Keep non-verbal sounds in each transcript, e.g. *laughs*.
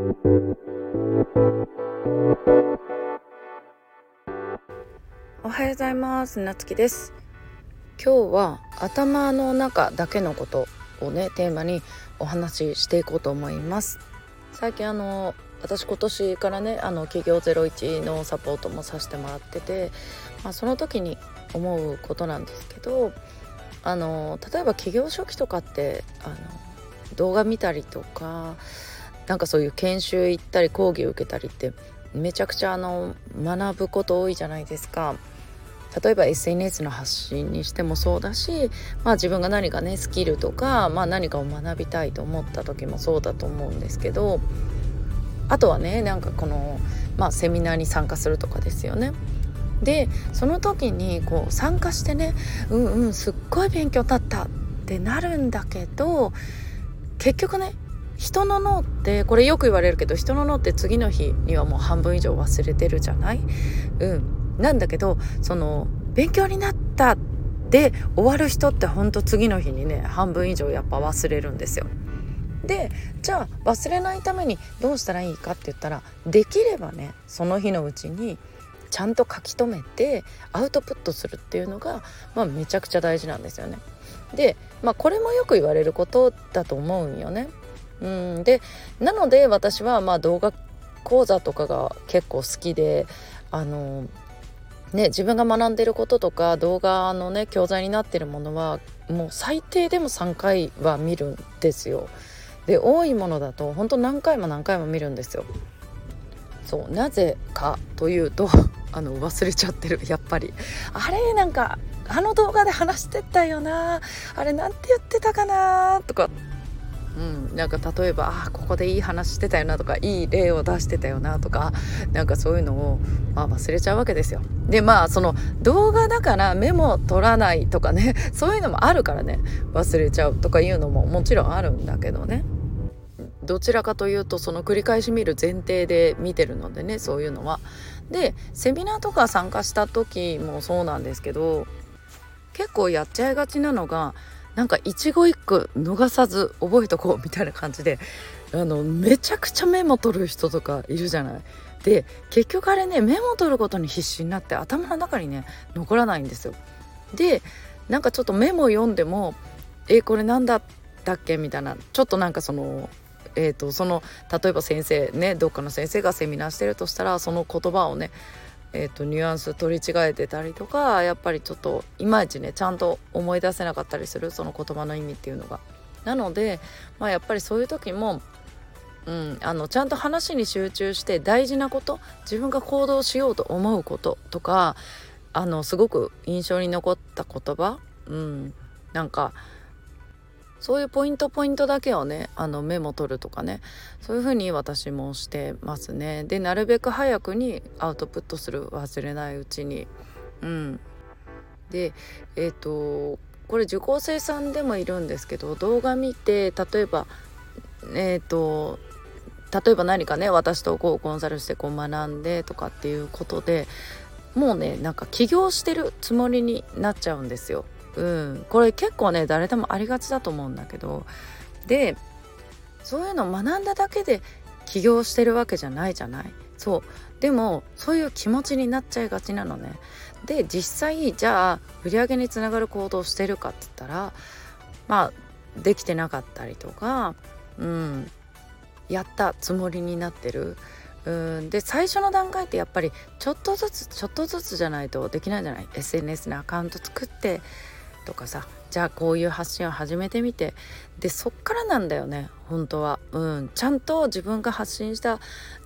おはようございます。なつきです。今日は頭の中だけのことをねテーマにお話ししていこうと思います。最近あの私今年からねあの企業01のサポートもさせてもらってて、まあ、その時に思うことなんですけどあの例えば企業初期とかってあの動画見たりとかなんかそういう研修行ったり講義を受けたりってめちゃくちゃあの学ぶこと多いじゃないですか。例えば SNS の発信にしてもそうだし、まあ、自分が何かねスキルとか、まあ、何かを学びたいと思った時もそうだと思うんですけどあとはねなんかこの、まあ、セミナーに参加するとかですよね。でその時にこう参加してねうんうんすっごい勉強だったってなるんだけど結局ね人の脳ってこれよく言われるけど人の脳って次の日にはもう半分以上忘れてるじゃない？うんなんだけどその勉強になったで終わる人ってほんと次の日にね半分以上やっぱ忘れるんですよ。でじゃあ忘れないためにどうしたらいいかって言ったらできればねその日のうちにちゃんと書き留めてアウトプットするっていうのが、まあ、めちゃくちゃ大事なんですよね。で、まあ、これもよく言われることだと思うんよね。うんでなので私はまあ動画講座とかが結構好きであのね、自分が学んでることとか動画のね教材になってるものはもう最低でも3回は見るんですよ。で多いものだと本当何回も何回も見るんですよ。そうなぜかというと *laughs* あの忘れちゃってるやっぱりあれなんかあの動画で話してたよなあれなんて言ってたかなとかうん、なんか例えばあここでいい話してたよなとかいい例を出してたよなとかなんかそういうのを、まあ、忘れちゃうわけですよ。でまあその動画だからメモ取らないとかね *laughs* そういうのもあるからね忘れちゃうとかいうのももちろんあるんだけどね。どちらかというとその繰り返し見る前提で見てるのでねそういうのは。でセミナーとか参加した時もそうなんですけど結構やっちゃいがちなのがなんか一語一句逃さず覚えとこうみたいな感じであのめちゃくちゃメモ取る人とかいるじゃない。で結局あれねメモ取ることに必死になって頭の中にね残らないんですよ。でなんかちょっとメモ読んでも「えこれ何だったっけ?」みたいなちょっとなんかそのえーと、とその例えば先生ねどっかの先生がセミナーしてるとしたらその言葉をねえーと、ニュアンス取り違えてたりとかやっぱりちょっといまいちねちゃんと思い出せなかったりするその言葉の意味っていうのが。なので、まあ、やっぱりそういう時も、うん、あのちゃんと話に集中して大事なこと自分が行動しようと思うこととかあのすごく印象に残った言葉、うん、なんかそういうポイントポイントだけをねあのメモ取るとかねそういうふうに私もしてますね。でなるべく早くにアウトプットする忘れないうちに。うん。でえっ、ー、とこれ受講生さんでもいるんですけど動画見て例えばえっ、ー、と例えば何かね私とこうコンサルしてこう学んでとかっていうことでもうねなんか起業してるつもりになっちゃうんですよ。うん、これ結構ね誰でもありがちだと思うんだけどでそういうの学んだだけで起業してるわけじゃないじゃない？そう。でもそういう気持ちになっちゃいがちなのね。で実際じゃあ売り上げにつながる行動してるかって言ったらまあできてなかったりとかうん。やったつもりになってる。うん。で最初の段階ってやっぱりちょっとずつちょっとずつじゃないとできないじゃない？SNS のアカウント作ってとかさじゃあこういう発信を始めてみて。でそっからなんだよね本当は、うん、ちゃんと自分が発信した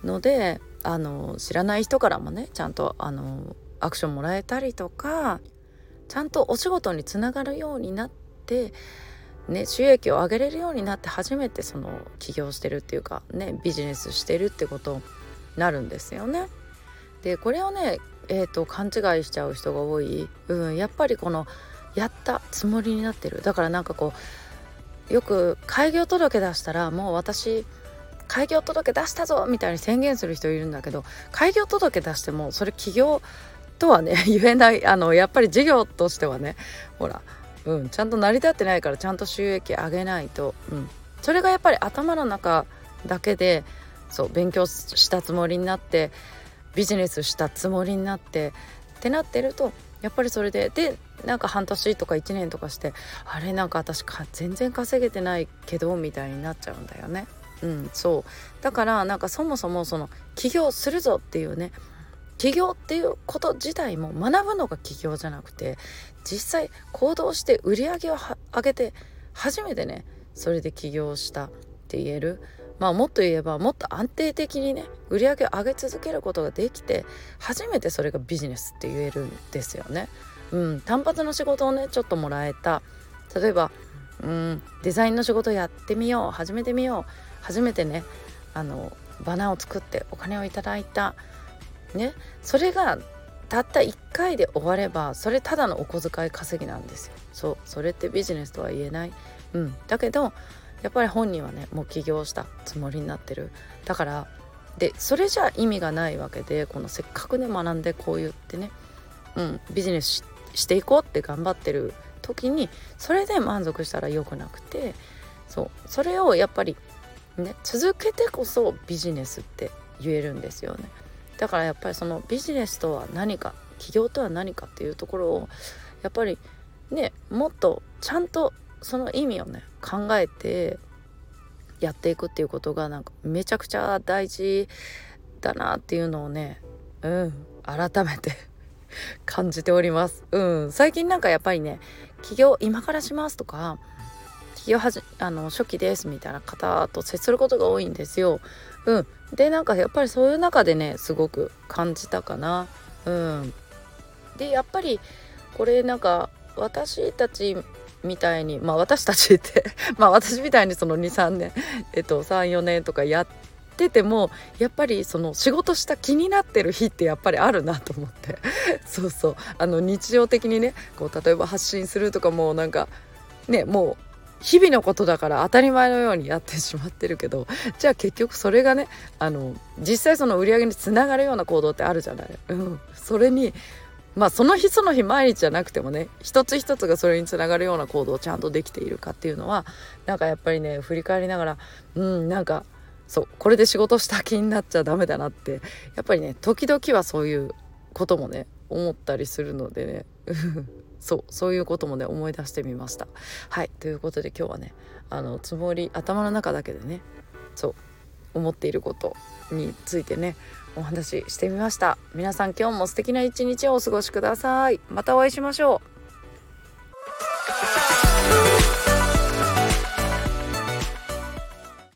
のであの知らない人からもねちゃんとあのアクションもらえたりとかちゃんとお仕事につながるようになってね、収益を上げれるようになって初めてその起業してるっていうかねビジネスしてるってことになるんですよね。でこれをね、えーと勘違いしちゃう人が多い、うん、やっぱりこのやったつもりになってる。だからなんかこうよく開業届出したらもう私開業届出したぞみたいに宣言する人いるんだけど開業届出してもそれ起業とはね *laughs* 言えない。あのやっぱり事業としてはねほら、うん、ちゃんと成り立ってないからちゃんと収益上げないと、うん、それがやっぱり頭の中だけでそう勉強したつもりになってビジネスしたつもりになってってなってるとやっぱりそれででなんか半年とか1年とかしてあれなんか私か全然稼げてないけどみたいになっちゃうんだよね。うん、そうだからなんかそもそもその起業するぞっていうね起業っていうこと自体も学ぶのが起業じゃなくて実際行動して売り上げを上げて初めてねそれで起業したって言えるまあもっと言えばもっと安定的にね売り上げを上げ続けることができて初めてそれがビジネスって言えるんですよね。うん、単発の仕事をねちょっともらえた。例えば、うん、デザインの仕事やってみよう始めてみよう。初めてねあのバナーを作ってお金をいただいた。ねそれがたった1回で終わればそれただのお小遣い稼ぎなんですよ。そうそれってビジネスとは言えない。うんだけどやっぱり本人はねもう起業したつもりになってる。だからでそれじゃ意味がないわけでこのせっかくね学んでこう言ってね、うん、ビジネスしていこうって頑張ってる時にそれで満足したらよくなくてそうそれをやっぱりね続けてこそビジネスって言えるんですよね。だからやっぱりそのビジネスとは何か起業とは何かっていうところをやっぱりねもっとちゃんとその意味をね考えてやっていくっていうことがなんかめちゃくちゃ大事だなっていうのをねうん改めて *laughs* 感じております。うん、最近なんかやっぱりね起業今からしますとか起業はじあの初期ですみたいな方と接することが多いんですよ。うん、でなんかやっぱりそういう中でねすごく感じたかな。うん、でやっぱりこれなんか私たちみたいにまあ私たちって *laughs* まあ私みたいにその23年えっと34年とかやっててもやっぱりその仕事した気になってる日ってやっぱりあるなと思って。*laughs* そうそう。あの日常的にねこう例えば発信するとかもなんかねもう日々のことだから当たり前のようにやってしまってるけどじゃあ結局それがねあの実際その売り上げにつながるような行動ってあるじゃない。うん、それにまあその日その日毎日じゃなくてもね一つ一つがそれにつながるような行動をちゃんとできているかっていうのはなんかやっぱりね振り返りながらうんなんかそうこれで仕事した気になっちゃダメだなってやっぱりね時々はそういうこともね思ったりするのでね *laughs* そうそういうこともね思い出してみました。はいということで今日はねあのつもり頭の中だけでねそう思っていることについてねお話ししてみました。皆さん今日も素敵な一日をお過ごしください。またお会いしましょう。